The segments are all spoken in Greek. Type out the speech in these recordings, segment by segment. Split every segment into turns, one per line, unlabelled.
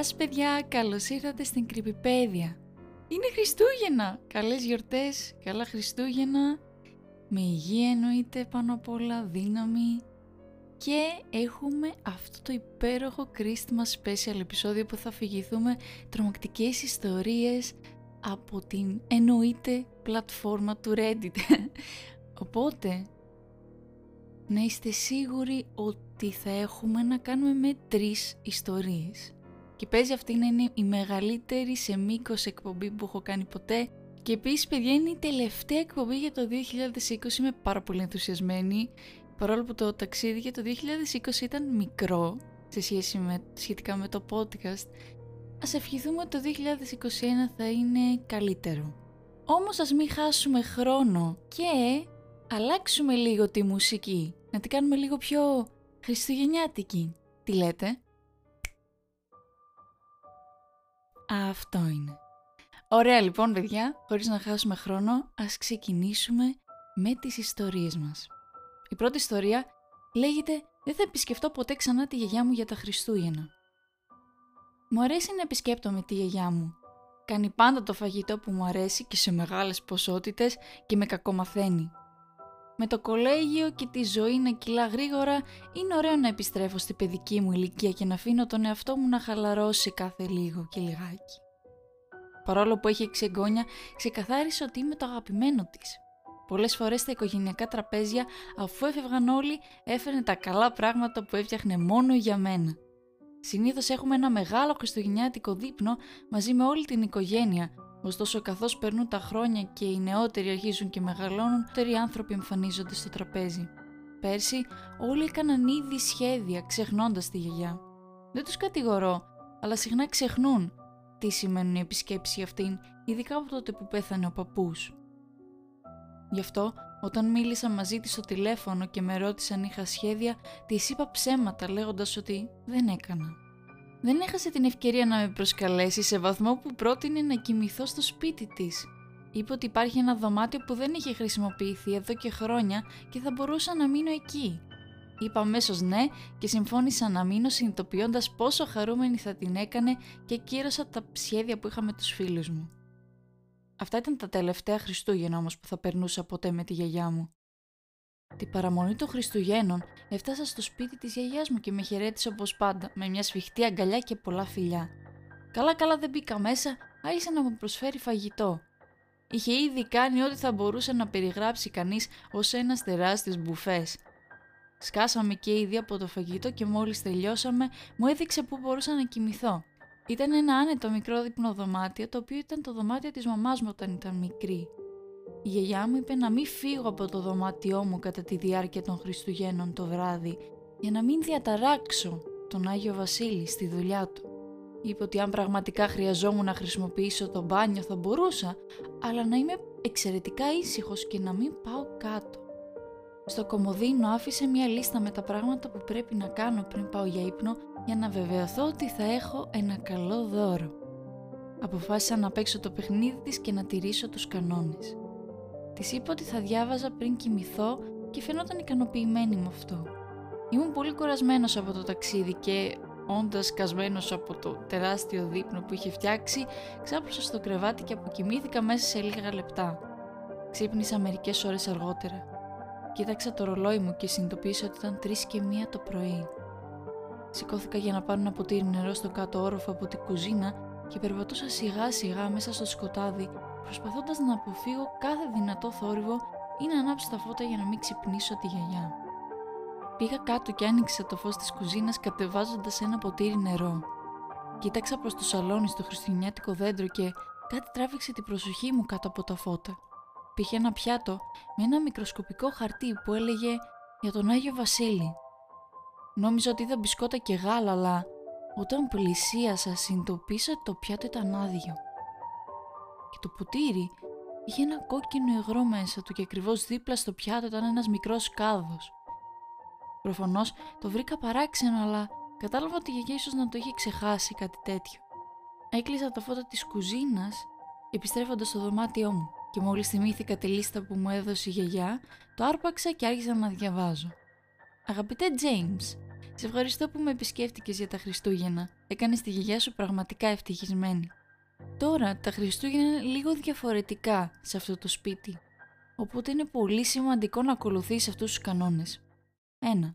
Γεια σας παιδιά, καλώς ήρθατε στην Κρυπηπέδια. Είναι Χριστούγεννα! Καλές γιορτές, καλά Χριστούγεννα. Με υγεία εννοείται πάνω απ' όλα, δύναμη. Και έχουμε αυτό το υπέροχο Christmas special επεισόδιο που θα αφηγηθούμε τρομακτικές ιστορίες από την εννοείται πλατφόρμα του Reddit. Οπότε, να είστε σίγουροι ότι θα έχουμε να κάνουμε με τρεις ιστορίες. Και παίζει αυτή να είναι η μεγαλύτερη σε μήκος εκπομπή που έχω κάνει ποτέ. Και επίσης παιδιά είναι η τελευταία εκπομπή για το 2020, είμαι πάρα πολύ ενθουσιασμένη. Παρόλο που το ταξίδι για το 2020 ήταν μικρό σε σχέση με, σχετικά με το podcast, ας ευχηθούμε ότι το 2021 θα είναι καλύτερο. Όμως ας μην χάσουμε χρόνο και αλλάξουμε λίγο τη μουσική, να την κάνουμε λίγο πιο χριστουγεννιάτικη. Τι λέτε; Αυτό είναι. Ωραία λοιπόν παιδιά, χωρίς να χάσουμε χρόνο, ας ξεκινήσουμε με τις ιστορίες μας. Η πρώτη ιστορία λέγεται «Δεν θα επισκεφτώ ποτέ ξανά τη γιαγιά μου για τα Χριστούγεννα». Μου αρέσει να επισκέπτομαι τη γιαγιά μου. Κάνει πάντα το φαγητό που μου αρέσει και σε μεγάλες ποσότητες και με κακομαθαίνει. Με το κολέγιο και τη ζωή να κυλά γρήγορα, είναι ωραίο να επιστρέφω στη παιδική μου ηλικία και να αφήνω τον εαυτό μου να χαλαρώσει κάθε λίγο και λιγάκι. Παρόλο που έχει εξεγγόνια, ξεκαθάρισε ότι είμαι το αγαπημένο της. Πολλές φορές στα οικογενειακά τραπέζια, αφού έφευγαν όλοι, έφερνε τα καλά πράγματα που έφτιαχνε μόνο για μένα. Συνήθως έχουμε ένα μεγάλο χριστουγεννιάτικο δείπνο μαζί με όλη την οικογένεια, Ωστόσο, καθώς περνούν τα χρόνια και οι νεότεροι αρχίζουν και μεγαλώνουν, οι άνθρωποι εμφανίζονται στο τραπέζι. Πέρσι, όλοι έκαναν ήδη σχέδια, ξεχνώντας τη γιαγιά. Δεν τους κατηγορώ, αλλά συχνά ξεχνούν τι σημαίνουν οι επισκέψεις αυτήν, ειδικά από τότε που πέθανε ο παππούς. Γι' αυτό, όταν μίλησα μαζί της στο τηλέφωνο και με ρώτησαν είχα σχέδια, της είπα ψέματα λέγοντας ότι δεν έκανα. Δεν έχασε την ευκαιρία να με προσκαλέσει σε βαθμό που πρότεινε να κοιμηθώ στο σπίτι της. Είπε ότι υπάρχει ένα δωμάτιο που δεν είχε χρησιμοποιηθεί εδώ και χρόνια και θα μπορούσα να μείνω εκεί. Είπα αμέσως ναι και συμφώνησα να μείνω συνειδητοποιώντας πόσο χαρούμενη θα την έκανε και κύρωσα τα σχέδια που είχα με τους φίλους μου. Αυτά ήταν τα τελευταία Χριστούγεννα όμως που θα περνούσα ποτέ με τη γιαγιά μου. Την παραμονή των Χριστουγέννων έφτασα στο σπίτι της γιαγιάς μου και με χαιρέτησε όπως πάντα, με μια σφιχτή αγκαλιά και πολλά φιλιά. Καλά καλά δεν μπήκα μέσα, άρχισε να μου προσφέρει φαγητό. Είχε ήδη κάνει ό,τι θα μπορούσε να περιγράψει κανείς ως ένας τεράστιος μπουφές. Σκάσαμε και ήδη από το φαγητό και μόλις τελειώσαμε μου έδειξε που μπορούσα να κοιμηθώ. Ήταν ένα άνετο μικρό δείπνο δωμάτιο το οποίο ήταν το δωμάτιο της μαμάς μου όταν ήταν μικρή. Η γιαγιά μου είπε να μην φύγω από το δωμάτιό μου κατά τη διάρκεια των Χριστουγέννων το βράδυ για να μην διαταράξω τον Άγιο Βασίλη στη δουλειά του. Είπε ότι αν πραγματικά χρειαζόμουν να χρησιμοποιήσω το μπάνιο θα μπορούσα, αλλά να είμαι εξαιρετικά ήσυχος και να μην πάω κάτω. Στο κομοδίνο άφησε μια λίστα με τα πράγματα που πρέπει να κάνω πριν πάω για ύπνο για να βεβαιωθώ ότι θα έχω ένα καλό δώρο. Αποφάσισα να παίξω το παιχνίδι της και να τηρήσω τους κανόνες. Της είπα ότι θα διάβαζα πριν κοιμηθώ και φαινόταν ικανοποιημένη με αυτό. Ήμουν πολύ κουρασμένος από το ταξίδι και όντας κασμένος από το τεράστιο δείπνο που είχε φτιάξει, ξάπλωσα στο κρεβάτι και αποκοιμήθηκα μέσα σε λίγα λεπτά. Ξύπνησα μερικές ώρες αργότερα. Κοίταξα το ρολόι μου και συνειδητοποίησα ότι ήταν 3 και μία το πρωί. Σηκώθηκα για να πάρω ένα ποτήρι νερό στο κάτω όροφο από την κουζίνα και περπατούσα σιγά σιγά μέσα στο σκοτάδι προσπαθώντας να αποφύγω κάθε δυνατό θόρυβο ή να ανάψω τα φώτα για να μην ξυπνήσω τη γιαγιά. Πήγα κάτω και άνοιξα το φως της κουζίνας κατεβάζοντας ένα ποτήρι νερό. Κοίταξα προς το σαλόνι στο χριστουγεννιάτικο δέντρο και κάτι τράβηξε την προσοχή μου κάτω από τα φώτα. Πήγε ένα πιάτο με ένα μικροσκοπικό χαρτί που έλεγε «Για τον Άγιο Βασίλη». Νόμιζα ότι είδα μπισκότα και γάλα, αλλά όταν πλησίασα συνειδητοποίησα ότι το πιάτο ήταν άδειο και το ποτήρι είχε ένα κόκκινο υγρό μέσα του και ακριβώς δίπλα στο πιάτο ήταν ένας μικρός κάδος. Προφανώς το βρήκα παράξενο αλλά κατάλαβα ότι η γιαγιά ίσως να το είχε ξεχάσει κάτι τέτοιο. Έκλεισα τα φώτα της κουζίνας επιστρέφοντας στο δωμάτιό μου και μόλις θυμήθηκα τη λίστα που μου έδωσε η γιαγιά, το άρπαξα και άρχισα να διαβάζω. Αγαπητέ James, Σε ευχαριστώ που με επισκέφτηκες για τα Χριστούγεννα. Έκανες τη γιαγιά σου πραγματικά ευτυχισμένη. Τώρα τα Χριστούγεννα είναι λίγο διαφορετικά σε αυτό το σπίτι. Οπότε είναι πολύ σημαντικό να ακολουθείς αυτούς τους κανόνες. 1.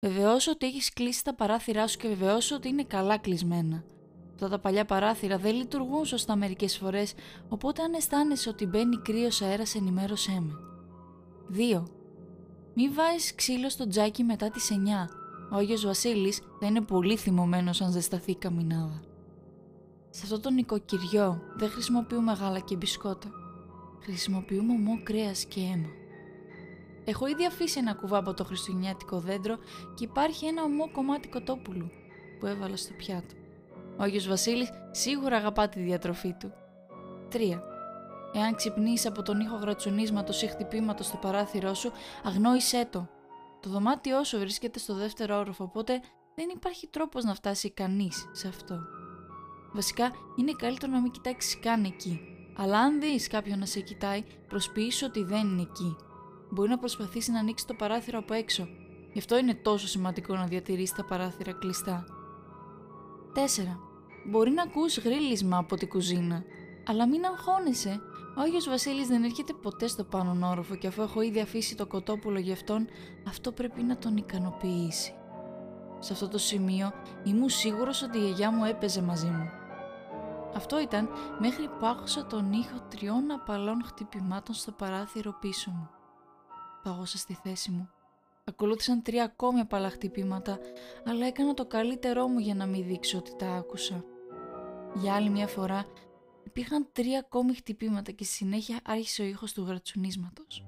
Βεβαιώσω ότι έχεις κλείσει τα παράθυρά σου και βεβαιώσω ότι είναι καλά κλεισμένα. Αυτά τα παλιά παράθυρα δεν λειτουργούν σωστά μερικές φορές, οπότε αν αισθάνεσαι ότι μπαίνει κρύος αέρας ενημέρωσέ με. 2. Μη βάζεις ξύλο στο τζάκι μετά τις 9. Ο Άγιος Βασίλης θα είναι πολύ θυμωμένος αν ζεσταθεί η καμινάδα. Σε αυτό το νοικοκυριό δεν χρησιμοποιούμε γάλα και μπισκότα. Χρησιμοποιούμε ομό κρέας και αίμα. Έχω ήδη αφήσει ένα κουβά από το χριστουγεννιάτικο δέντρο και υπάρχει ένα ομό κομμάτι κοτόπουλου που έβαλα στο πιάτο. Ο Άγιος Βασίλης σίγουρα αγαπά τη διατροφή του. 3. Εάν ξυπνείς από τον ήχο γρατσουνίσματος ή χτυπήματος στο παράθυρό σου, αγνόησέ το. Το δωμάτιό σου βρίσκεται στο δεύτερο όροφο, οπότε δεν υπάρχει τρόπος να φτάσει κανείς σε αυτό. Βασικά, είναι καλύτερο να μην κοιτάξεις καν εκεί. Αλλά αν δεις κάποιον να σε κοιτάει, προσποιήσου ότι δεν είναι εκεί. Μπορεί να προσπαθήσει να ανοίξει το παράθυρο από έξω. Γι' αυτό είναι τόσο σημαντικό να διατηρήσεις τα παράθυρα κλειστά. 4. Μπορεί να ακούς γρίλισμα από την κουζίνα, αλλά μην αγχώνεσαι. Ο Άγιος Βασίλης δεν έρχεται ποτέ στο πάνω όροφο και αφού έχω ήδη αφήσει το κοτόπουλο για αυτόν, αυτό πρέπει να τον ικανοποιήσει. Σε αυτό το σημείο ήμουν σίγουρος ότι η γιαγιά μου έπαιζε μαζί μου. Αυτό ήταν μέχρι που άκουσα τον ήχο τριών απαλών χτυπημάτων στο παράθυρο πίσω μου. Πάγωσα στη θέση μου. Ακολούθησαν τρία ακόμη απαλά χτυπήματα, αλλά έκανα το καλύτερό μου για να μην δείξω ότι τα άκουσα. Για άλλη μια φορά υπήρχαν τρία ακόμη χτυπήματα και στη συνέχεια άρχισε ο ήχος του γρατσουνίσματος.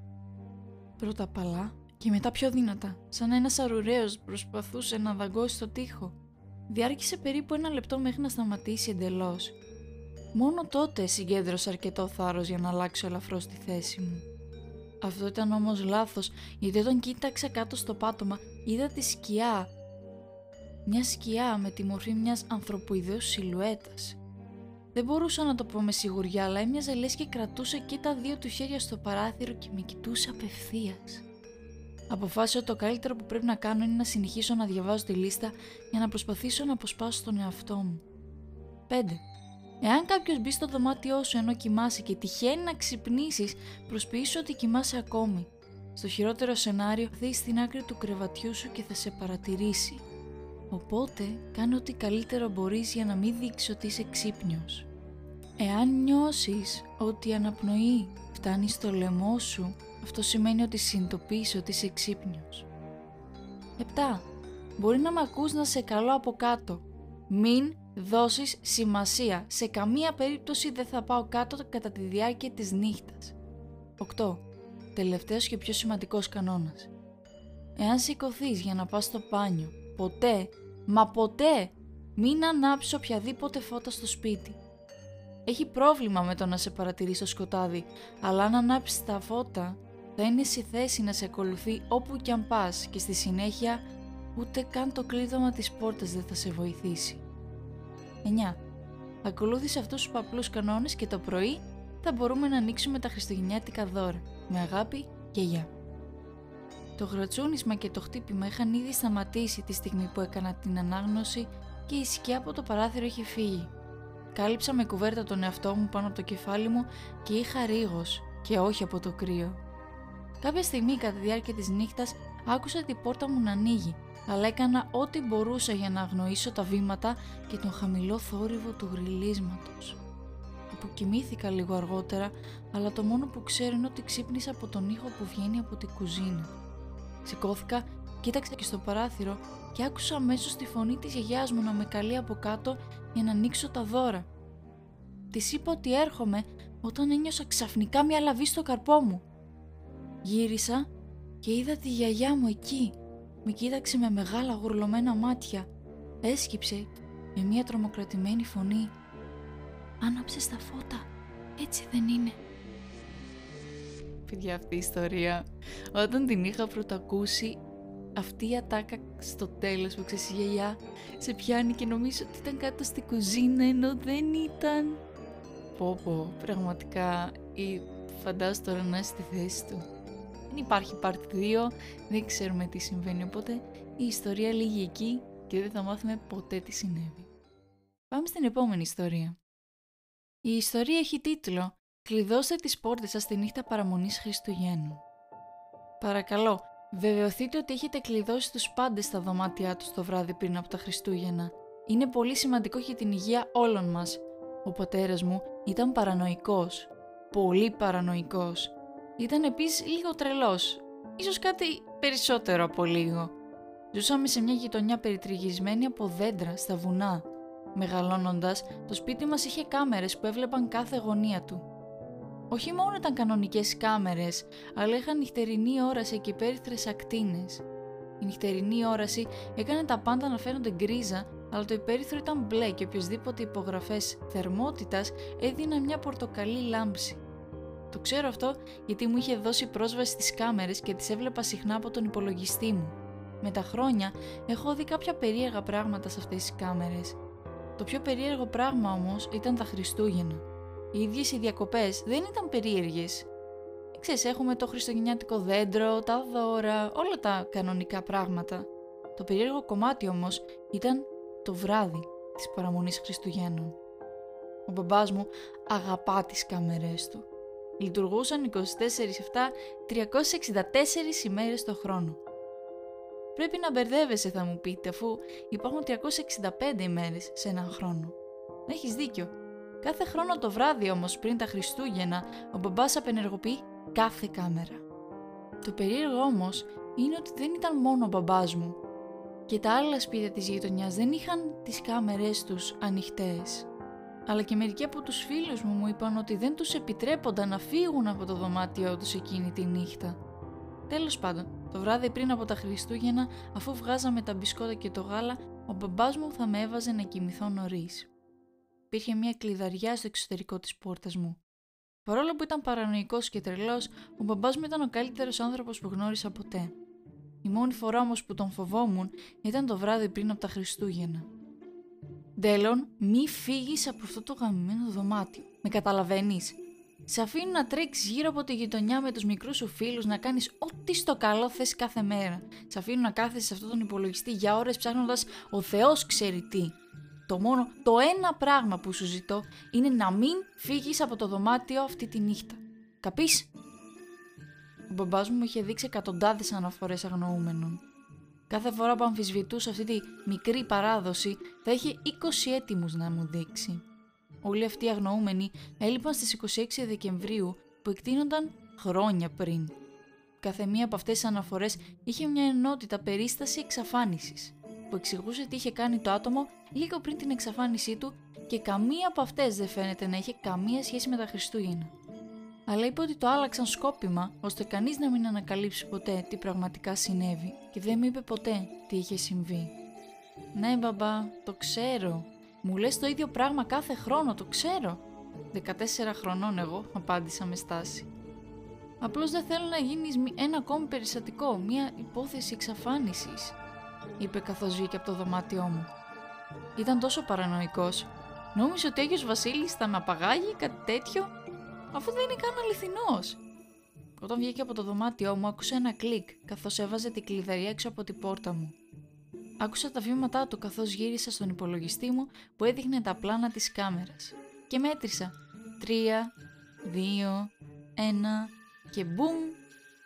Πρώτα απαλά και μετά πιο δυνατά, σαν ένας αρουραίος προσπαθούσε να δαγκώσει το τοίχο. Διάρκησε περίπου ένα λεπτό μέχρι να σταματήσει εντελώς. Μόνο τότε συγκέντρωσα αρκετό θάρρος για να αλλάξω ελαφρώς τη θέση μου. Αυτό ήταν όμως λάθος, γιατί όταν κοίταξα κάτω στο πάτωμα είδα τη σκιά. Μια σκιά με τη μορφή μιας ανθρωποειδέως σιλουέτας. Δεν μπορούσα να το πω με σιγουριά, αλλά έμοιαζε λες και κρατούσε και τα δύο του χέρια στο παράθυρο και με κοιτούσε απευθείας. Αποφάσισα ότι το καλύτερο που πρέπει να κάνω είναι να συνεχίσω να διαβάζω τη λίστα για να προσπαθήσω να αποσπάσω τον εαυτό μου. 5. Εάν κάποιος μπει στο δωμάτιό σου ενώ κοιμάσαι και τυχαίνει να ξυπνήσεις, προσποιήσου ότι κοιμάσαι ακόμη. Στο χειρότερο σενάριο, θα στην άκρη του κρεβατιού σου και θα σε παρατηρήσει. Οπότε, κάνε ό,τι καλύτερο μπορείς για να μην δείξεις ότι είσαι ξύπνιος. Εάν νιώσεις ότι η αναπνοή φτάνει στο λαιμό σου, αυτό σημαίνει ότι συνειδητοποιείς ότι είσαι ξύπνιος. 7. Μπορεί να με ακούς να σε καλώ από κάτω. Μην δώσεις σημασία. Σε καμία περίπτωση δεν θα πάω κάτω κατά τη διάρκεια της νύχτας. 8. Τελευταίος και πιο σημαντικός κανόνας. Εάν σηκωθείς για να πας στο πάνιο, ποτέ, μα ποτέ, μην ανάψεις οποιαδήποτε φώτα στο σπίτι. Έχει πρόβλημα με το να σε παρατηρείς στο σκοτάδι, αλλά αν ανάψεις τα φώτα, θα είναι στη θέση να σε ακολουθεί όπου κι αν πας και στη συνέχεια ούτε καν το κλείδωμα της πόρτας δεν θα σε βοηθήσει. 9. Ακολούθησε αυτούς τους παπλούς κανόνες και το πρωί θα μπορούμε να ανοίξουμε τα χριστουγεννιάτικα δώρα. Με αγάπη και γεια. Το γρατσούνισμα και το χτύπημα είχαν ήδη σταματήσει τη στιγμή που έκανα την ανάγνωση και η σκιά από το παράθυρο είχε φύγει. Κάλυψα με κουβέρτα τον εαυτό μου πάνω από το κεφάλι μου και είχα ρίγος και όχι από το κρύο. Κάποια στιγμή κατά τη διάρκεια της νύχτας άκουσα την πόρτα μου να ανοίγει αλλά έκανα ό,τι μπορούσα για να αγνοήσω τα βήματα και τον χαμηλό θόρυβο του γριλίσματος. Αποκοιμήθηκα λίγο αργότερα, αλλά το μόνο που ξέρω είναι ότι ξύπνησα από τον ήχο που βγαίνει από την κουζίνα. Σηκώθηκα, κοίταξα και στο παράθυρο και άκουσα αμέσως τη φωνή της γιαγιάς μου να με καλεί από κάτω για να ανοίξω τα δώρα. Της είπα ότι έρχομαι όταν ένιωσα ξαφνικά μια λαβή στο καρπό μου. Γύρισα και είδα τη γιαγιά μου εκεί, με κοίταξε με μεγάλα γουρλωμένα μάτια. Έσκυψε με μια τρομοκρατημένη φωνή. Άναψε τα φώτα, έτσι δεν είναι. Παιδιά αυτή η ιστορία, όταν την είχα πρωτακούσει, αυτή η ατάκα στο τέλος που ξέρεις η γιαγιά σε πιάνει και νομίζω ότι ήταν κάτω στη κουζίνα ενώ δεν ήταν. Πω πω, πραγματικά, ή φαντάζομαι τώρα να είσαι στη θέση του. Δεν υπάρχει part 2, δεν ξέρουμε τι συμβαίνει, οπότε η ιστορία λύγει εκεί και δεν θα μάθουμε ποτέ τι συνέβη. Πάμε στην επόμενη ιστορία. Η ιστορία έχει τίτλο «Κλειδώστε τις πόρτες σας τη νύχτα παραμονής Χριστουγέννου». Παρακαλώ, βεβαιωθείτε ότι έχετε κλειδώσει τους πάντες στα δωμάτια τους το βράδυ πριν από τα Χριστούγεννα. Είναι πολύ σημαντικό για την υγεία όλων μας. Ο πατέρας μου ήταν παρανοϊκός. Πολύ παρανοϊκός. Ήταν επίσης λίγο τρελός. Ίσως κάτι περισσότερο από λίγο. Ζούσαμε σε μια γειτονιά περιτριγισμένη από δέντρα στα βουνά. Μεγαλώνοντας, το σπίτι μας είχε κάμερες που έβλεπαν κάθε γωνία του. Όχι μόνο ήταν κανονικές κάμερες, αλλά είχαν νυχτερινή όραση και υπέρυθρες ακτίνες. Η νυχτερινή όραση έκανε τα πάντα να φαίνονται γκρίζα, αλλά το υπέρυθρο ήταν μπλε και οποιασδήποτε υπογραφές θερμότητας έδιναν μια πορτοκαλί λάμψη. Το ξέρω αυτό γιατί μου είχε δώσει πρόσβαση στις κάμερες και τις έβλεπα συχνά από τον υπολογιστή μου. Με τα χρόνια έχω δει κάποια περίεργα πράγματα σε αυτές τις κάμερες. Το πιο περίεργο πράγμα όμως ήταν τα Χριστούγεννα. Οι ίδιες οι διακοπές δεν ήταν περίεργες. Ξέρεις, έχουμε το χριστουγεννιάτικο δέντρο, τα δώρα, όλα τα κανονικά πράγματα. Το περίεργο κομμάτι όμως ήταν το βράδυ της παραμονής Χριστουγέννων. Ο μπαμπάς μου αγαπά τις κάμερές του. Λειτουργούσαν 24-7, 364 ημέρες το χρόνο. Πρέπει να μπερδεύεσαι θα μου πείτε αφού υπάρχουν 365 ημέρες σε έναν χρόνο. Έχεις δίκιο. Κάθε χρόνο το βράδυ όμως πριν τα Χριστούγεννα ο μπαμπάς απενεργοποιεί κάθε κάμερα. Το περίεργο όμως είναι ότι δεν ήταν μόνο ο μπαμπάς μου και τα άλλα σπίτια της γειτονιάς δεν είχαν τις κάμερές τους ανοιχτές. Αλλά και μερικοί από τους φίλους μου μου είπαν ότι δεν τους επιτρέπονταν να φύγουν από το δωμάτιό τους εκείνη τη νύχτα. Τέλος πάντων, το βράδυ πριν από τα Χριστούγεννα, αφού βγάζαμε τα μπισκότα και το γάλα, ο μπαμπάς μου θα με έβαζε να κοιμηθώ νωρίς. Υπήρχε μια κλειδαριά στο εξωτερικό της πόρτας μου. Παρόλο που ήταν παρανοϊκός και τρελός, ο μπαμπάς μου ήταν ο καλύτερος άνθρωπος που γνώρισα ποτέ. Η μόνη φορά όμως που τον φοβόμουν ήταν το βράδυ πριν από τα Χριστούγεννα. Ντέλον, μη φύγεις από αυτό το γαμμένο δωμάτιο. Με καταλαβαίνεις; Σε αφήνουν να τρέξεις γύρω από τη γειτονιά με τους μικρούς σου φίλους, να κάνεις ό,τι στο καλό θες κάθε μέρα. Σε αφήνουν να κάθεσαι σε αυτόν τον υπολογιστή για ώρες ψάχνοντας ο Θεός ξέρει τι. Το μόνο, το ένα πράγμα που σου ζητώ είναι να μην φύγεις από το δωμάτιο αυτή τη νύχτα. Καπείς; Ο μπαμπάς μου είχε δείξει εκατοντάδες αναφορές αγνοούμενων. Κάθε φορά που αμφισβητούσε αυτή τη μικρή παράδοση θα είχε 20 έτοιμους να μου δείξει. Όλοι αυτοί οι αγνοούμενοι έλειπαν στις 26 Δεκεμβρίου που εκτείνονταν χρόνια πριν. Κάθε μία από αυτές τις αναφορές είχε μια ενότητα περίσταση εξαφάνισης που εξηγούσε τι είχε κάνει το άτομο λίγο πριν την εξαφάνισή του και καμία από αυτές δεν φαίνεται να είχε καμία σχέση με τα Χριστούγεννα αλλά είπε ότι το άλλαξαν σκόπιμα ώστε κανείς να μην ανακαλύψει ποτέ τι πραγματικά συνέβη και δεν μου είπε ποτέ τι είχε συμβεί. «Ναι μπαμπά, το ξέρω. Μου λες το ίδιο πράγμα κάθε χρόνο, το ξέρω». 14 χρονών εγώ, απάντησα με στάση. «Απλώς δεν θέλω να γίνεις ένα ακόμη περιστατικό, μια υπόθεση εξαφάνισης», είπε καθώς βγήκε από το δωμάτιό μου. Ήταν τόσο παρανοϊκός. Νόμιζε ότι ο Άγιος Βασίλης θα με απαγάγει κάτι τέτοιο αφού δεν είναι καν αληθινός. Όταν βγήκε από το δωμάτιό μου άκουσα ένα κλικ καθώς έβαζε την κλειδαριά έξω από την πόρτα μου. Άκουσα τα βήματά του καθώς γύρισα στον υπολογιστή μου που έδειχνε τα πλάνα της κάμερας. Και μέτρησα. Τρία, δύο, ένα και μπουμ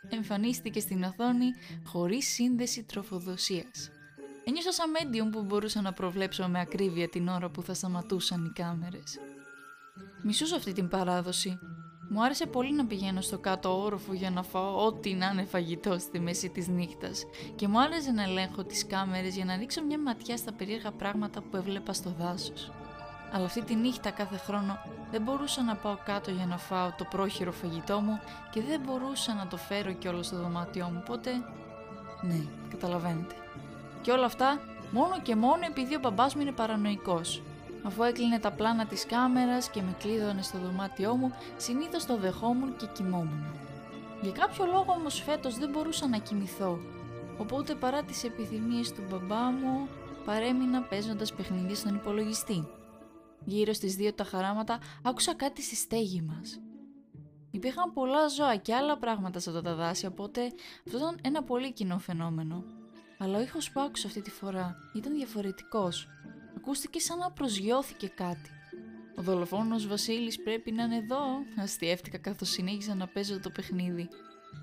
εμφανίστηκε στην οθόνη χωρίς σύνδεση τροφοδοσίας. Ένιωσα σαν medium που μπορούσα να προβλέψω με ακρίβεια την ώρα που θα σταματούσαν οι κάμερες. Μισούσα αυτή την παράδοση. Μου άρεσε πολύ να πηγαίνω στο κάτω όροφο για να φάω ό,τι να είναι φαγητό στη μέση της νύχτας και μου άρεσε να ελέγχω τις κάμερες για να ρίξω μια ματιά στα περίεργα πράγματα που έβλεπα στο δάσος. Αλλά αυτή τη νύχτα κάθε χρόνο δεν μπορούσα να πάω κάτω για να φάω το πρόχειρο φαγητό μου και δεν μπορούσα να το φέρω κιόλας στο δωμάτιό μου, οπότε... Ναι, καταλαβαίνετε. Και όλα αυτά μόνο και μόνο επειδή ο μπαμπάς μου είναι παρανοϊκός Αφού έκλεινε τα πλάνα της κάμερας και με κλείδωνε στο δωμάτιό μου, συνήθως το δεχόμουν και κοιμόμουν. Για κάποιο λόγο όμως φέτος δεν μπορούσα να κοιμηθώ, οπότε παρά τις επιθυμίες του μπαμπά μου, παρέμεινα παίζοντας παιχνίδια στον υπολογιστή. Γύρω στις δύο τα χαράματα άκουσα κάτι στη στέγη μας. Υπήρχαν πολλά ζώα και άλλα πράγματα σε αυτά τα δάση, οπότε αυτό ήταν ένα πολύ κοινό φαινόμενο. Αλλά ο ήχος που άκουσα αυτή τη φορά ήταν διαφορετικός. Ακούστηκε σαν να προσγειώθηκε κάτι. Ο δολοφόνος Βασίλης πρέπει να είναι εδώ, αστιεύτηκα καθώς συνέχιζα να παίζω το παιχνίδι.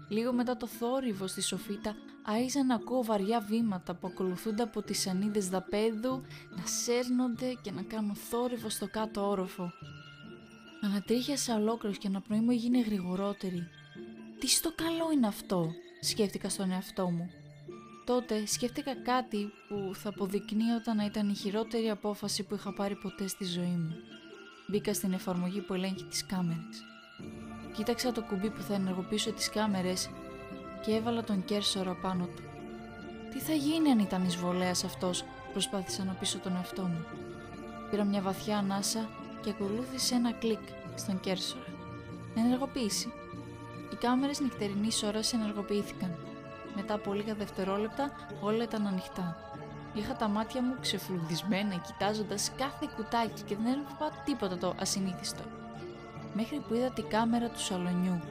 Λίγο μετά το θόρυβο στη σοφίτα άιζα να ακούω βαριά βήματα που ακολουθούνται από τις σανίδες δαπέδου να σέρνονται και να κάνουν θόρυβο στο κάτω όροφο. Ανατρίχιασα ολόκληρος και αναπνοή μου έγινε γρηγορότερη. Τι στο καλό είναι αυτό, σκέφτηκα στον εαυτό μου. Τότε σκέφτηκα κάτι που θα αποδεικνύονταν να ήταν η χειρότερη απόφαση που είχα πάρει ποτέ στη ζωή μου. Μπήκα στην εφαρμογή που ελέγχει τις κάμερες. Κοίταξα το κουμπί που θα ενεργοποιήσω τις κάμερες και έβαλα τον κέρσορα πάνω του. Τι θα γίνει αν ήταν εισβολέας αυτός, προσπάθησα να πείσω τον εαυτό μου. Πήρα μια βαθιά ανάσα και ακολούθησε ένα κλικ στον κέρσορα. Ενεργοποίηση. Οι κάμερες νυχτερινής ώρας ενεργοποιήθηκαν. Μετά από λίγα δευτερόλεπτα όλα ήταν ανοιχτά. Είχα τα μάτια μου ξεφλουδισμένα κοιτάζοντας κάθε κουτάκι και δεν έβλεπα τίποτα το ασυνήθιστο. Μέχρι που είδα τη κάμερα του σαλονιού.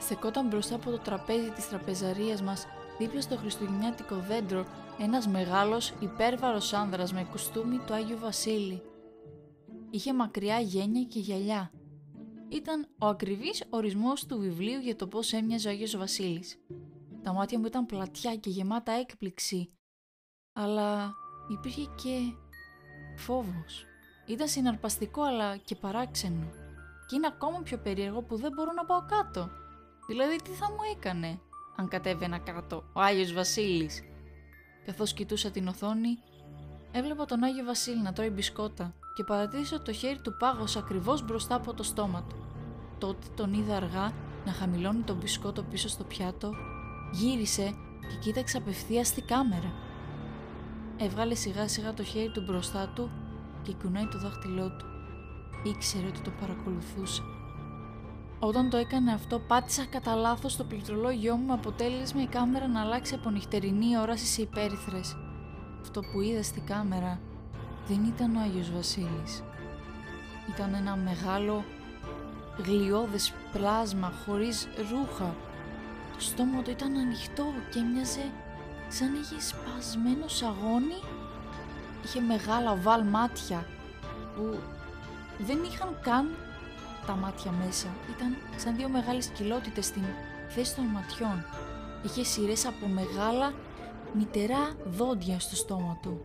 Στεκόταν μπροστά από το τραπέζι της τραπεζαρίας μας, δίπλα στο χριστουγεννιάτικο δέντρο, ένας μεγάλος υπέρβαρος άνδρας με κουστούμι του Άγιου Βασίλη. Είχε μακριά γένια και γυαλιά. Ήταν ο ακριβής ορισμός του βιβλίου για το πώς έμοιαζε ο Άγιος Βασίλης. Τα μάτια μου ήταν πλατιά και γεμάτα έκπληξη. Αλλά υπήρχε και φόβος. Ήταν συναρπαστικό αλλά και παράξενο. Και είναι ακόμα πιο περίεργο που δεν μπορώ να πάω κάτω. Δηλαδή τι θα μου έκανε αν κατέβαινα κάτω ο Άγιος Βασίλης; Καθώς κοιτούσα την οθόνη, έβλεπα τον Άγιο Βασίλη να τρώει μπισκότα και παρατήρησα το χέρι του πάγος ακριβώς μπροστά από το στόμα του. Τότε τον είδα αργά να χαμηλώνει τον μπισκότο πίσω στο πιάτο, γύρισε και κοίταξε απευθείας στη κάμερα. Έβγαλε σιγά σιγά το χέρι του μπροστά του και κουνάει το δάχτυλό του. Ήξερε ότι το παρακολουθούσε. Όταν το έκανε αυτό, πάτησα κατά λάθος το πληκτρολόγιό μου με αποτέλεσμα η κάμερα να αλλάξει από νυχτερινή όραση σε υπέρυθρες. Αυτό που είδα στη κάμερα δεν ήταν ο Άγιος Βασίλης. Ήταν ένα μεγάλο γλιώδες πλάσμα χωρίς ρούχα. Το στόμα του ήταν ανοιχτό και μοιάζε σαν είχε σπασμένο σαγόνι. Είχε μεγάλα οβάλ μάτια που δεν είχαν καν τα μάτια μέσα. Ήταν σαν δύο μεγάλες κοιλότητες στην θέση των ματιών. Είχε σειρές από μεγάλα μητερά δόντια στο στόμα του.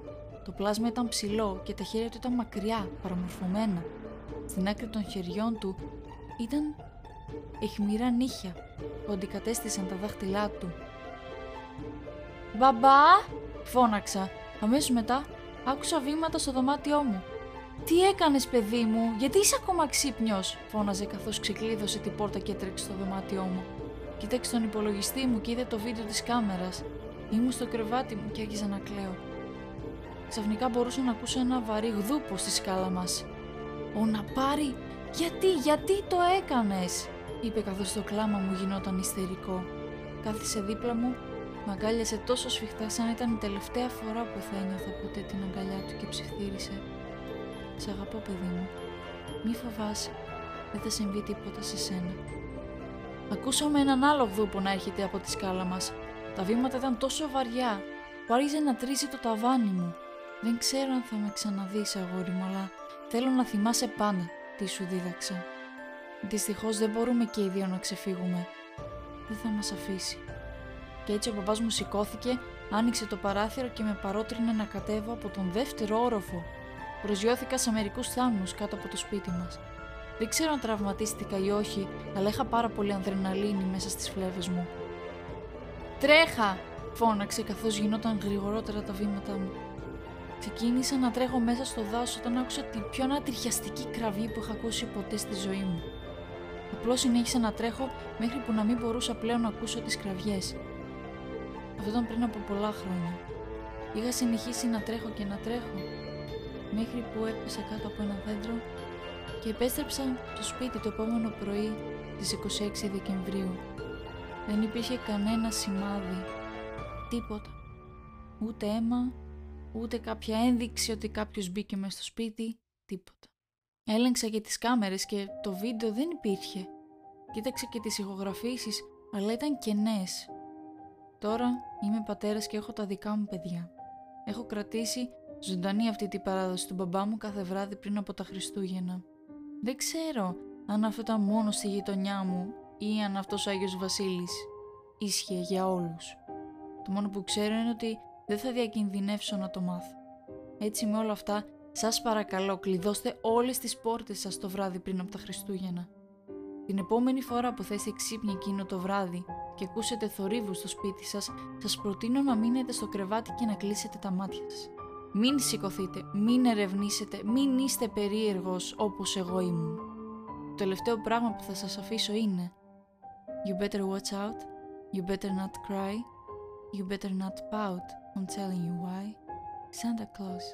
Το πλάσμα ήταν ψηλό και τα χέρια του ήταν μακριά, παραμορφωμένα. Στην άκρη των χεριών του ήταν εχμηρά νύχια που αντικατέστησαν τα δάχτυλά του. «Μπαμπά!» φώναξα. Αμέσως μετά άκουσα βήματα στο δωμάτιό μου. «Τι έκανες παιδί μου, γιατί είσαι ακόμα ξύπνιος» φώναζε καθώς ξεκλείδωσε την πόρτα και έτρεξε στο δωμάτιό μου. Κοίταξε τον υπολογιστή μου και είδε το βίντεο της κάμερας. Ήμουν στο κρεβάτι μου και άρχιζα να κλαίω. Ξαφνικά μπορούσα να ακούσω ένα βαρύ γδούπο στη σκάλα μας. «Ο να πάρει! Γιατί, γιατί το έκανες» είπε καθώς το κλάμα μου γινόταν ιστερικό. Κάθισε δίπλα μου, με αγκάλιασε τόσο σφιχτά σαν ήταν η τελευταία φορά που θα ένιωθα ποτέ την αγκαλιά του και ψιθύρισε. «Σ' αγαπώ παιδί μου. Μη φοβάσαι. Δεν θα συμβεί τίποτα σε σένα». Ακούσαμε έναν άλλο γδούπο να έρχεται από τη σκάλα μας. Τα βήματα ήταν τόσο βαριά που άρχιζε να τρίζει το ταβάνι μου. Δεν ξέρω αν θα με ξαναδείς αγόρι μου, αλλά θέλω να θυμάσαι πάντα τι σου δίδαξα. Δυστυχώς δεν μπορούμε και οι δύο να ξεφύγουμε. Δεν θα μας αφήσει. Και έτσι ο παπάς μου σηκώθηκε, άνοιξε το παράθυρο και με παρότρινε να κατέβω από τον δεύτερο όροφο. Προσγειώθηκα σε μερικούς θάμνους κάτω από το σπίτι μας. Δεν ξέρω αν τραυματίστηκα ή όχι, αλλά είχα πάρα πολύ ανδρεναλίνη μέσα στις φλέβες μου. «Τρέχα!» φώναξε καθώς γινόταν γρηγορότερα τα βήματα μου. Ξεκίνησα να τρέχω μέσα στο δάσος όταν άκουσα την πιο ανατριχιαστική κραυγή που είχα ακούσει ποτέ στη ζωή μου. Απλώς συνέχισα να τρέχω μέχρι που να μην μπορούσα πλέον να ακούσω τις κραυγές. Αυτό ήταν πριν από πολλά χρόνια. Είχα συνεχίσει να τρέχω και να τρέχω, μέχρι που έπεσα κάτω από ένα δέντρο και επέστρεψα στο σπίτι το επόμενο πρωί της 26 Δεκεμβρίου. Δεν υπήρχε κανένα σημάδι, τίποτα. Ούτε αίμα, ούτε κάποια ένδειξη ότι κάποιος μπήκε μέσα στο σπίτι, τίποτα. Έλεγξα και τις κάμερες και το βίντεο δεν υπήρχε. Κοίταξε και τις ηχογραφήσεις, αλλά ήταν κενές. Τώρα είμαι πατέρας και έχω τα δικά μου παιδιά. Έχω κρατήσει ζωντανή αυτή την παράδοση του μπαμπά μου κάθε βράδυ πριν από τα Χριστούγεννα. Δεν ξέρω αν αυτό ήταν μόνο στη γειτονιά μου ή αν αυτός ο Άγιος Βασίλης ίσχυε για όλους. Το μόνο που ξέρω είναι ότι δεν θα διακινδυνεύσω να το μάθω. Έτσι με όλα αυτά, σας παρακαλώ κλειδώστε όλες τις πόρτες σας το βράδυ πριν από τα Χριστούγεννα. Την επόμενη φορά που θα είστε ξύπνοι εκείνο το βράδυ και ακούσετε θορύβους στο σπίτι σας, σας προτείνω να μείνετε στο κρεβάτι και να κλείσετε τα μάτια σας. Μην σηκωθείτε, μην ερευνήσετε, μην είστε περίεργος όπως εγώ ήμουν. Το τελευταίο πράγμα που θα σας αφήσω είναι You better watch out, you better not cry, you better not pout I'm telling you why. Santa Claus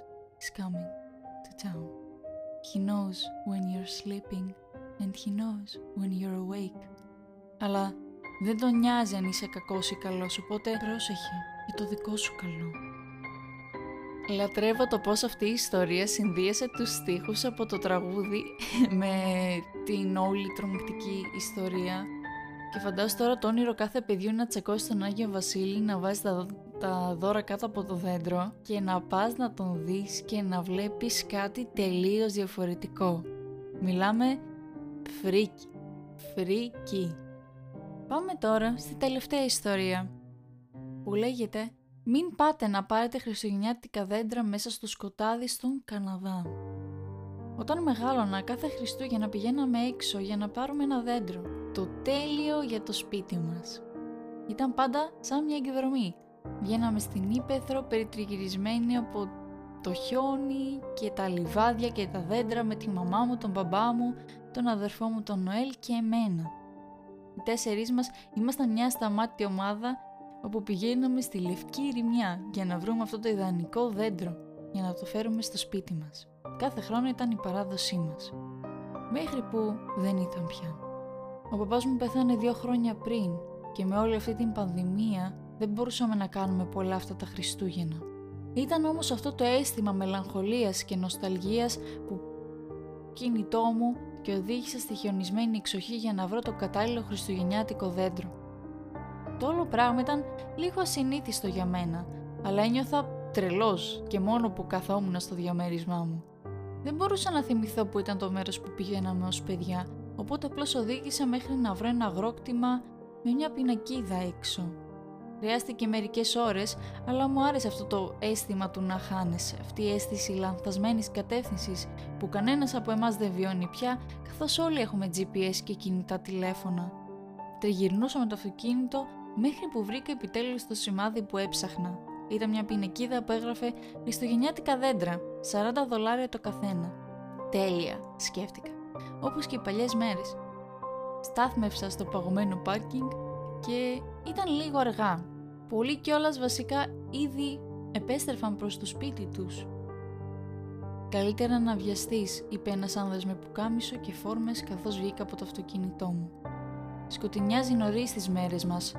is coming to town. He knows when you're sleeping and he knows when you're awake. Αλλά δεν τον νοιάζει αν είσαι κακός ή καλός, οπότε πρόσεχε για το δικό σου καλό. Λατρεύω το πώς αυτή η ιστορία συνδύασε τους στίχους από το τραγούδι με την όλη τρομακτική ιστορία και φαντάζομαι τώρα το όνειρο κάθε παιδιού να τσεκώσει τον Άγιο Βασίλη, να βάζει τα, τα δώρα κάτω από το δέντρο και να πας να τον δεις και να βλέπεις κάτι τελείως διαφορετικό. Μιλάμε φρίκη, φρίκη. Πάμε τώρα στη τελευταία ιστορία που λέγεται «Μην πάτε να πάρετε χριστουγεννιάτικα δέντρα μέσα στο σκοτάδι στον Καναδά». Όταν μεγάλωνα κάθε Χριστούγεννα πηγαίναμε έξω για να πάρουμε ένα δέντρο, το τέλειο για το σπίτι μας. Ήταν πάντα σαν μια εκδρομή. Βγαίναμε στην ύπαιθρο περιτριγυρισμένοι από το χιόνι και τα λιβάδια και τα δέντρα με τη μαμά μου, τον μπαμπά μου, τον αδερφό μου τον Νοέλ και εμένα. Οι τέσσερις μας ήμασταν μια σταμάτη ομάδα όπου πηγαίναμε στη Λευκή Ρημιά για να βρούμε αυτό το ιδανικό δέντρο για να το φέρουμε στο σπίτι μας. Κάθε χρόνο ήταν η παράδοσή μας. Μέχρι που δεν ήταν πια. Ο παπάς μου πεθάνε δύο χρόνια πριν και με όλη αυτή την πανδημία δεν μπορούσαμε να κάνουμε πολλά αυτά τα Χριστούγεννα. Ήταν όμως αυτό το αίσθημα μελαγχολίας και νοσταλγίας που κινητό μου και οδήγησε στη χιονισμένη εξοχή για να βρω το κατάλληλο χριστουγεννιάτικο δέντρο. Το όλο πράγμα ήταν λίγο ασυνήθιστο για μένα, αλλά ένιωθα τρελός και μόνο που καθόμουν στο διαμέρισμά μου. Δεν μπορούσα να θυμηθώ που ήταν το μέρος που πηγαίναμε ως παιδιά, οπότε απλώς οδήγησα μέχρι να βρω ένα αγρόκτημα με μια πινακίδα έξω. Χρειάστηκε μερικές ώρες, αλλά μου άρεσε αυτό το αίσθημα του να χάνεσαι, αυτή η αίσθηση λανθασμένης κατεύθυνσης που κανένας από εμάς δεν βιώνει πια, καθώς όλοι έχουμε GPS και κινητά τηλέφωνα. Τριγυρνούσα με το αυτοκίνητο μέχρι που βρήκα επιτέλους το σημάδι που έψαχνα. Ήταν μια πινακίδα που έγραφε «Χριστουγεννιάτικα δέντρα, 40 δολάρια το καθένα». Τέλεια, σκέφτηκα, όπως και οι παλιές μέρες. Στάθμευσα στο παγωμένο πάρκινγκ και ήταν λίγο αργά. Πολλοί κιόλας βασικά ήδη επέστρεφαν προς το σπίτι τους. «Καλύτερα να βιαστείς», είπε ένας άνδρας με πουκάμισο και φόρμες καθώς βγήκα από το αυτοκίνητό μου. «Σκοτεινιάζει νωρίς τις μέρες μας.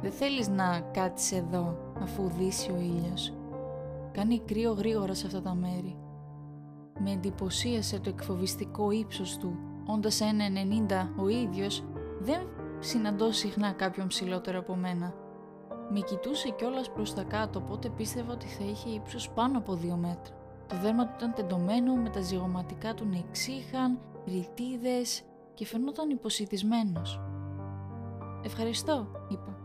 Δεν θέλεις να κάτσεις εδώ αφού δύσει ο ήλιος. Κάνει κρύο γρήγορα σε αυτά τα μέρη. Με εντυπωσίασε το εκφοβιστικό ύψος του. Όντας ένα 90 ο ίδιος, δεν συναντώ συχνά κάποιον ψηλότερο από μένα. Με κοιτούσε κιόλας προς τα κάτω, οπότε πίστευα ότι θα είχε ύψος πάνω από δύο μέτρα. Το δέρμα του ήταν τεντωμένο, με τα ζυγωματικά του να εξήχαν, ρητίδες και φαινόταν υποσυτισμένος. «Ευχαριστώ», είπα.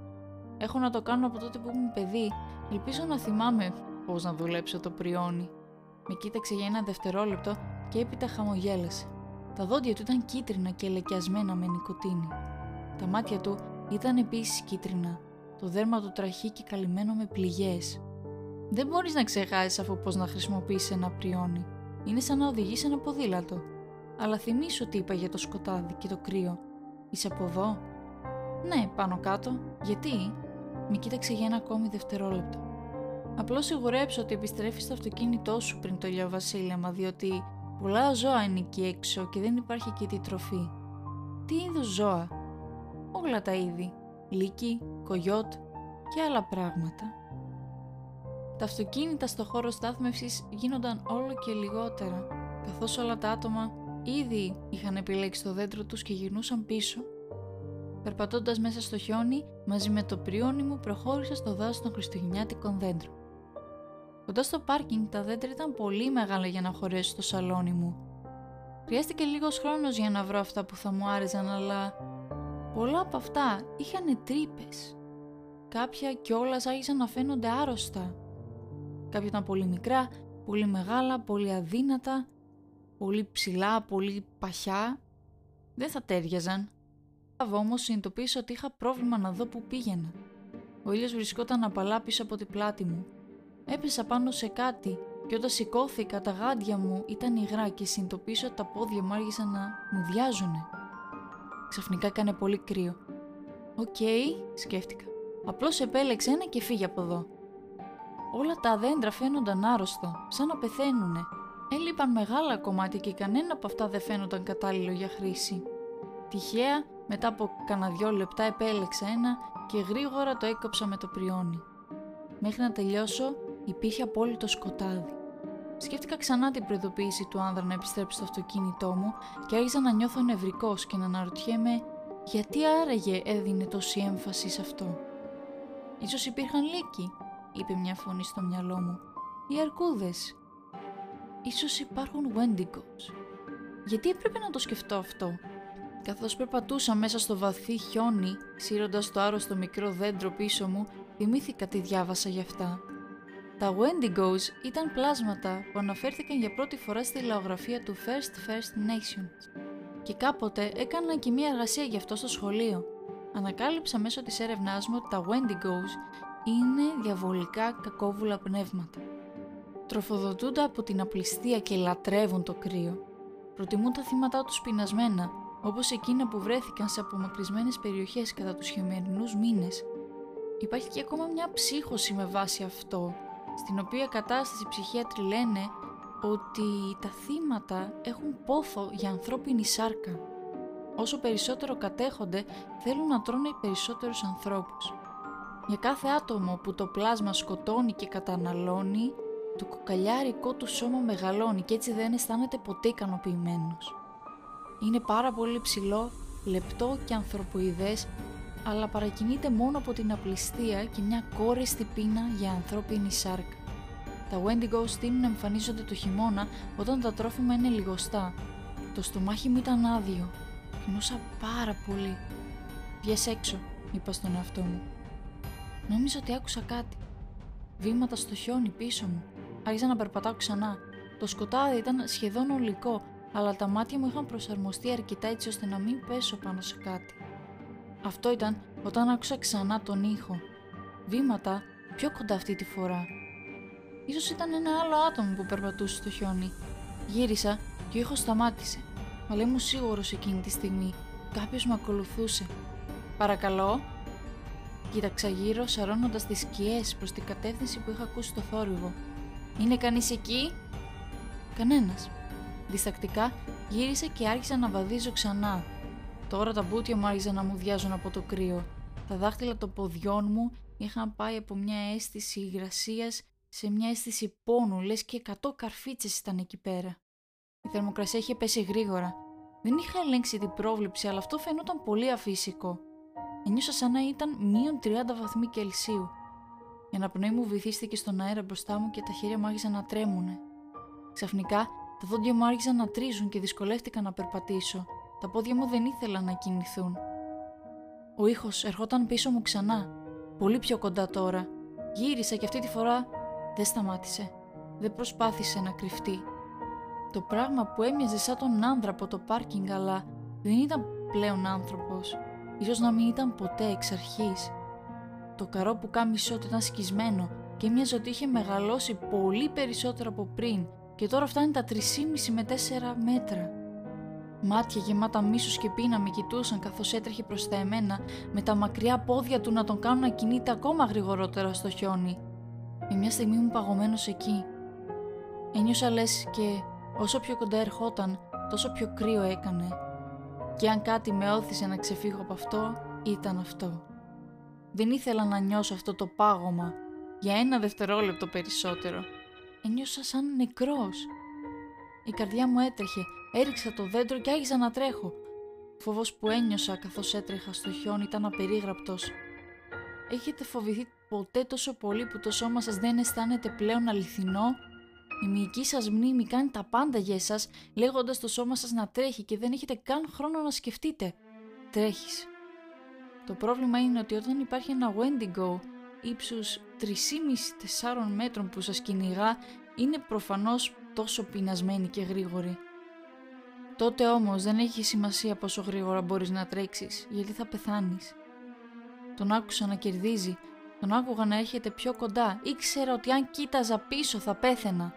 «Έχω να το κάνω από τότε που ήμουν παιδί. Ελπίζω να θυμάμαι πώς να δουλέψω το πριόνι». Με κοίταξε για ένα δευτερόλεπτο και έπειτα χαμογέλασε. Τα δόντια του ήταν κίτρινα και λεκιασμένα με νοικοτήνη. Τα μάτια του ήταν επίσης κίτρινα, το δέρμα του τραχή και καλυμμένο με πληγές. Δεν μπορείς να ξεχάσεις αφού πώς να χρησιμοποιήσεις ένα πριόνι. Είναι σαν να οδηγείς ένα ποδήλατο. Αλλά θυμίσου τι είπα για το σκοτάδι και το κρύο. Είσαι από εδώ; Ναι, πάνω κάτω. Γιατί; Με κοίταξε για ένα ακόμη δευτερόλεπτο. Απλώς σιγουρέψω ότι επιστρέφεις στο αυτοκίνητό σου πριν το ηλιοβασίλεμα, διότι πολλά ζώα είναι εκεί έξω και δεν υπάρχει εκεί τη τροφή. Τι είδους ζώα, όλα τα είδη, λύκη, κογιότ και άλλα πράγματα. Τα αυτοκίνητα στο χώρο στάθμευσης γίνονταν όλο και λιγότερα, καθώς όλα τα άτομα ήδη είχαν επιλέξει το δέντρο τους και γυρνούσαν πίσω. Περπατώντας μέσα στο χιόνι, μαζί με το πριόνι μου προχώρησα στο δάσος των Χριστουγεννιάτικων δέντρων. Κοντά στο πάρκινγκ τα δέντρα ήταν πολύ μεγάλα για να χωρέσω στο σαλόνι μου. Χρειάστηκε λίγος χρόνος για να βρω αυτά που θα μου άρεσαν, αλλά πολλά από αυτά είχαν τρύπες. Κάποια κιόλας άρχισαν να φαίνονται άρρωστα. Κάποια ήταν πολύ μικρά, πολύ μεγάλα, πολύ αδύνατα, πολύ ψηλά, πολύ παχιά. Δεν θα ταίριαζαν. Όμως συνειδητοποίησα ότι είχα πρόβλημα να δω που πήγαινα. Ο ήλιος βρισκόταν απαλά πίσω από την πλάτη μου. Έπεσα πάνω σε κάτι και όταν σηκώθηκα τα γάντια μου ήταν υγρά και συνειδητοποίησα ότι τα πόδια μου άρχισαν να μου μουδιάζουνε. Ξαφνικά έκανε πολύ κρύο. Οκ, σκέφτηκα. Απλώς επέλεξε ένα και φύγε από εδώ. Όλα τα δέντρα φαίνονταν άρρωστα, σαν να πεθαίνουνε. Έλειπαν μεγάλα κομμάτια και κανένα από αυτά δεν φαίνονταν κατάλληλο για χρήση. Τυχαία, μετά από κανένα δυο λεπτά επέλεξα ένα και γρήγορα το έκοψα με το πριόνι. Μέχρι να τελειώσω υπήρχε απόλυτο σκοτάδι. Σκέφτηκα ξανά την προειδοποίηση του άνδρα να επιστρέψει στο αυτοκίνητό μου και άρχισα να νιώθω νευρικός και να αναρωτιέμαι γιατί άραγε έδινε τόση έμφαση σε αυτό; Ίσως υπήρχαν λύκοι, είπε μια φωνή στο μυαλό μου. Οι αρκούδες. Ίσως υπάρχουν Wendigos. Γιατί έπρεπε να το σκεφτώ αυτό; Καθώς περπατούσα μέσα στο βαθύ χιόνι, σύροντας το άρρωστο μικρό δέντρο πίσω μου, θυμήθηκα τι διάβασα γι' αυτά. Τα Wendigos ήταν πλάσματα που αναφέρθηκαν για πρώτη φορά στη λαογραφία του First First Nations και κάποτε έκανα και μία εργασία γι' αυτό στο σχολείο. Ανακάλυψα μέσω της έρευνάς μου ότι τα Wendigos είναι διαβολικά κακόβουλα πνεύματα. Τροφοδοτούνται από την απληστία και λατρεύουν το κρύο. Προτιμούν τα θύματα τους πεινασμένα, όπως εκείνα που βρέθηκαν σε απομακρυσμένες περιοχές κατά τους χειμερινούς μήνες. Υπάρχει και ακόμα μια ψύχωση με βάση αυτό, στην οποία κατάσταση οι ψυχίατροι λένε ότι τα θύματα έχουν πόθο για ανθρώπινη σάρκα. Όσο περισσότερο κατέχονται, θέλουν να τρώνε περισσότερους ανθρώπους. Για κάθε άτομο που το πλάσμα σκοτώνει και καταναλώνει, το κοκαλιάρικό του σώμα μεγαλώνει και έτσι δεν αισθάνεται ποτέ ικανοποιημένος. Είναι πάρα πολύ ψηλό, λεπτό και ανθρωποειδές, αλλά παρακινείται μόνο από την απληστία και μια κόρεστη πείνα για ανθρώπινη σάρκα. Τα Wendigo στείνουν να εμφανίζονται το χειμώνα όταν τα τρόφιμα είναι λιγοστά. Το στομάχι μου ήταν άδειο. Πεινούσα πάρα πολύ. Βγες έξω, είπα στον εαυτό μου. Νόμιζα ότι άκουσα κάτι. Βήματα στο χιόνι πίσω μου. Άρχισα να περπατάω ξανά. Το σκοτάδι ήταν σχεδόν ολικό, αλλά τα μάτια μου είχαν προσαρμοστεί αρκετά έτσι ώστε να μην πέσω πάνω σε κάτι. Αυτό ήταν όταν άκουσα ξανά τον ήχο. Βήματα πιο κοντά αυτή τη φορά. Ίσως ήταν ένα άλλο άτομο που περπατούσε στο χιόνι. Γύρισα και ο ήχος σταμάτησε. Αλλά ήμουν σίγουρος εκείνη τη στιγμή. Κάποιος με ακολουθούσε. «Παρακαλώ», Κοίταξα γύρω, σαρώνοντας τις σκιές προς την κατεύθυνση που είχα ακούσει το θόρυβο. Είναι κανείς εκεί; Κανένας. Διστακτικά γύρισα και άρχισα να βαδίζω ξανά. Τώρα τα μπούτια μου άρχιζαν να μου διάζουν από το κρύο. Τα δάχτυλα των ποδιών μου είχαν πάει από μια αίσθηση υγρασίας σε μια αίσθηση πόνου, λες και εκατό καρφίτσες ήταν εκεί πέρα. Η θερμοκρασία είχε πέσει γρήγορα. Δεν είχα ελέγξει την πρόβληψη, αλλά αυτό φαινόταν πολύ αφύσικο. Ένιωσα σαν να ήταν μείον 30 βαθμοί Κελσίου. Η αναπνοή μου βυθίστηκε στον αέρα μπροστά μου και τα χέρια μου άρχισαν να τρέμουνε. Ξαφνικά τα δόντια μου άρχισαν να τρίζουν και δυσκολεύτηκα να περπατήσω. Τα πόδια μου δεν ήθελαν να κινηθούν. Ο ήχος ερχόταν πίσω μου ξανά, πολύ πιο κοντά τώρα. Γύρισα και αυτή τη φορά δεν σταμάτησε. Δεν προσπάθησε να κρυφτεί. Το πράγμα που έμοιαζε σαν τον άνδρα από το πάρκινγκ αλλά δεν ήταν πλέον άνθρωπος. Ίσως να μην ήταν ποτέ εξ αρχής. Το καρό που κάμισό του ήταν σκισμένο και μοιάζε ότι είχε μεγαλώσει πολύ περισσότερο από πριν και τώρα φτάνει τα 3,5 με 4 μέτρα. Μάτια γεμάτα μίσος και πείνα με κοιτούσαν καθώς έτρεχε προς τα εμένα με τα μακριά πόδια του να τον κάνουν να κινείται ακόμα γρηγορότερα στο χιόνι. Με μια στιγμή μου παγωμένος εκεί. Ένιωσα λες και όσο πιο κοντά ερχόταν τόσο πιο κρύο έκανε και αν κάτι με όθησε να ξεφύγω από αυτό, ήταν αυτό. Δεν ήθελα να νιώσω αυτό το πάγωμα για ένα δευτερόλεπτο περισσότερο. Ένιωσα σαν νεκρός. Η καρδιά μου έτρεχε, έριξα το δέντρο και άρχισα να τρέχω. φόβος που ένιωσα καθώς έτρεχα στο χιόνι ήταν απερίγραπτος. Έχετε φοβηθεί ποτέ τόσο πολύ που το σώμα σας δεν αισθάνεται πλέον αληθινό; Η μυϊκή σας μνήμη κάνει τα πάντα για εσάς, λέγοντας το σώμα σας να τρέχει και δεν έχετε καν χρόνο να σκεφτείτε. Τρέχεις. Το πρόβλημα είναι ότι όταν υπάρχει ένα Wendigo ύψους 3,5-4 μέτρων που σας κυνηγά, είναι προφανώς τόσο πεινασμένη και γρήγορη. Τότε όμως δεν έχει σημασία πόσο γρήγορα μπορείς να τρέξεις, γιατί θα πεθάνεις. Τον άκουσα να κερδίζει, τον άκουγα να έρχεται πιο κοντά, ήξερα ότι αν κοίταζα πίσω θα πέθαινα.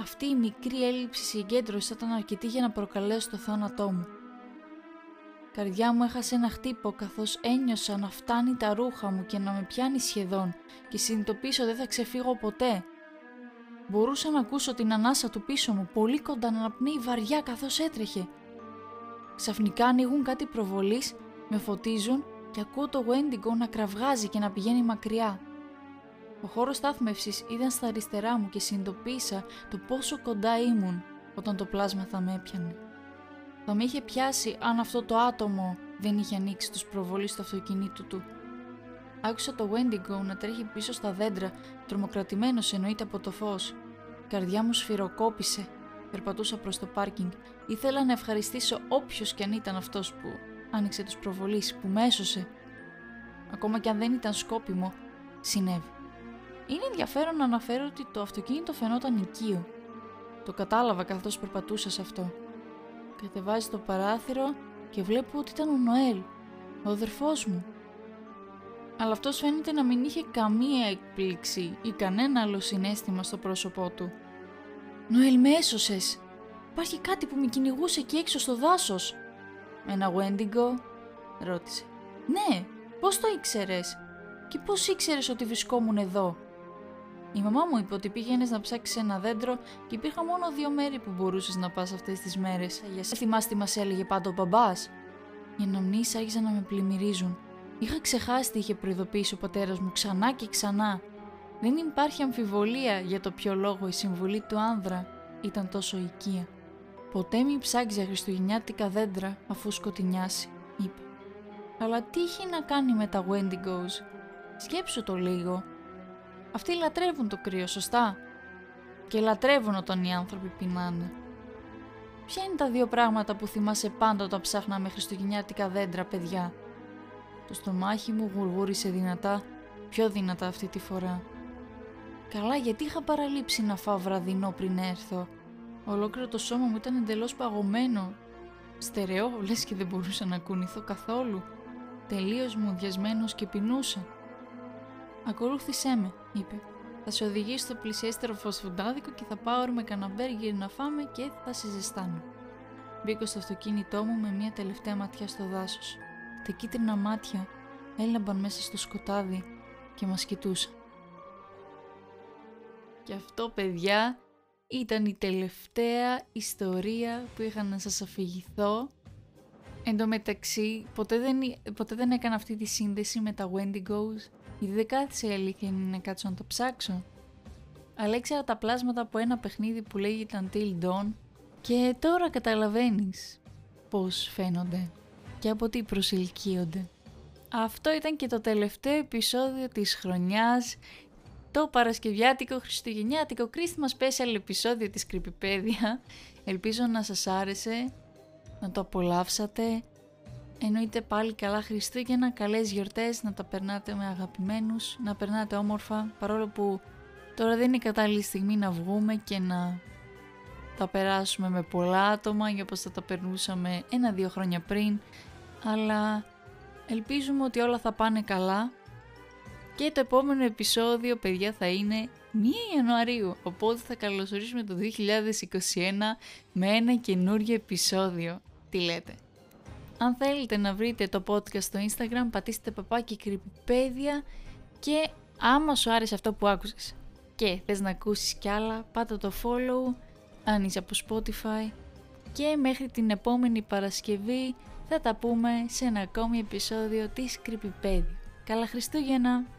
Αυτή η μικρή έλλειψη συγκέντρωσης ήταν αρκετή για να προκαλέσω το θάνατό μου. Καρδιά μου έχασε ένα χτύπο καθώς ένιωσα να φτάνει τα ρούχα μου και να με πιάνει σχεδόν και συνειδητοποίησα δεν θα ξεφύγω ποτέ. Μπορούσα να ακούσω την ανάσα του πίσω μου πολύ κοντά να αναπνέει βαριά καθώς έτρεχε. Ξαφνικά ανοίγουν κάτι προβολής, με φωτίζουν και ακούω το Wendigo να κραυγάζει και να πηγαίνει μακριά. Ο χώρος στάθμευσης ήταν στα αριστερά μου και συνειδητοποίησα το πόσο κοντά ήμουν όταν το πλάσμα θα με έπιανε. Θα με είχε πιάσει αν αυτό το άτομο δεν είχε ανοίξει τους προβολείς του αυτοκινήτου του. Άκουσα το Wendigo να τρέχει πίσω στα δέντρα, τρομοκρατημένος εννοείται από το φως. Η καρδιά μου σφυροκόπησε. Περπατούσα προς το πάρκινγκ. Ήθελα να ευχαριστήσω όποιος κι αν ήταν αυτός που άνοιξε τους προβολείς, που με έσωσε. Ακόμα κι αν δεν ήταν σκόπιμο, συνέβη. Είναι ενδιαφέρον να αναφέρω ότι το αυτοκίνητο φαινόταν οικείο. Το κατάλαβα καθώς περπατούσα σε αυτό. Κατεβάζει το παράθυρο και βλέπω ότι ήταν ο Νοέλ, ο αδερφός μου. Αλλά αυτός φαίνεται να μην είχε καμία εκπλήξη ή κανένα άλλο συνέστημα στο πρόσωπό του. «Νοέλ, με έσωσες! Υπάρχει κάτι που με κυνηγούσε εκεί έξω στο δάσος!» «Με ένα Wendigo» ρώτησε. «Ναι, πώς το ήξερες» «Και πώς ήξερες ότι βρισκόμουν εδώ» Η μαμά μου είπε ότι πήγαινες να ψάξεις ένα δέντρο και υπήρχαν μόνο δύο μέρη που μπορούσες να πας αυτές τις μέρες. Για σε θυμάσαι τι μας έλεγε πάντα ο μπαμπάς. Οι αναμνήσεις άρχισαν να με πλημμυρίζουν. Είχα ξεχάσει τι είχε προειδοποιήσει ο πατέρας μου ξανά και ξανά. Δεν υπάρχει αμφιβολία για το ποιο λόγο η συμβουλή του άνδρα ήταν τόσο οικία. Ποτέ μη ψάξεις για χριστουγεννιάτικα δέντρα αφού σκοτεινιάσει, είπε. Αλλά τι έχει να κάνει με τα Wendigos; Σκέψου το λίγο. Αυτοί λατρεύουν το κρύο, σωστά; Και λατρεύουν όταν οι άνθρωποι πεινάνε. Ποια είναι τα δύο πράγματα που θυμάσαι πάντα όταν ψάχναμε χριστουγεννιάτικα δέντρα, παιδιά; Το στομάχι μου γουργούρισε δυνατά, πιο δυνατά αυτή τη φορά. Καλά, γιατί είχα παραλείψει να φάω βραδινό πριν έρθω. Ολόκληρο το σώμα μου ήταν εντελώς παγωμένο. Στερεό, λες και δεν μπορούσα να κουνηθώ καθόλου. Τελείως μουδιασμένος και πεινούσα. Ακολούθησέ με, είπε. Θα σε οδηγήσει στο πλησιέστερο φωσφουντάδικο και θα πάω με καναμπέργκερ να φάμε και θα σε ζεστάνω. Μπήκα στο αυτοκίνητό μου με μια τελευταία ματιά στο δάσος. Τα κίτρινα μάτια έλαμπαν μέσα στο σκοτάδι και μας κοιτούσαν. Και αυτό, παιδιά, ήταν η τελευταία ιστορία που είχα να σας αφηγηθώ. Εν τω μεταξύ, ποτέ δεν, ποτέ δεν έκανα αυτή τη σύνδεση με τα Wendigos γιατί δεν κάθισε η αλήθεια είναι να κάτσω να το ψάξω. Αλλά ήξερα τα πλάσματα από ένα παιχνίδι που λέγεται Until Dawn και τώρα καταλαβαίνεις πώς φαίνονται και από τι προσελκύονται. Αυτό ήταν και το τελευταίο επεισόδιο της χρονιάς, το Παρασκευιάτικο Χριστουγεννιάτικο Christmas Special επεισόδιο της Creepypedia. Ελπίζω να σας άρεσε, να το απολαύσατε Εννοείται πάλι καλά Χριστούγεννα, καλές γιορτές, να τα περνάτε με αγαπημένους, να περνάτε όμορφα, παρόλο που τώρα δεν είναι η κατάλληλη στιγμή να βγούμε και να τα περάσουμε με πολλά άτομα για πως θα τα περνούσαμε ένα-δύο χρόνια πριν, αλλά ελπίζουμε ότι όλα θα πάνε καλά και το επόμενο επεισόδιο, παιδιά, θα είναι 1 Ιανουαρίου, οπότε θα καλωσορίσουμε το 2021 με ένα καινούριο επεισόδιο. Τι λέτε; Αν θέλετε να βρείτε το podcast στο Instagram, πατήστε παπάκι κρυπηπέδια και άμα σου άρεσε αυτό που άκουσες και θες να ακούσεις κι άλλα, πάτα το follow αν είσαι από Spotify και μέχρι την επόμενη Παρασκευή θα τα πούμε σε ένα ακόμη επεισόδιο της Creepypedia. Καλά Χριστούγεννα!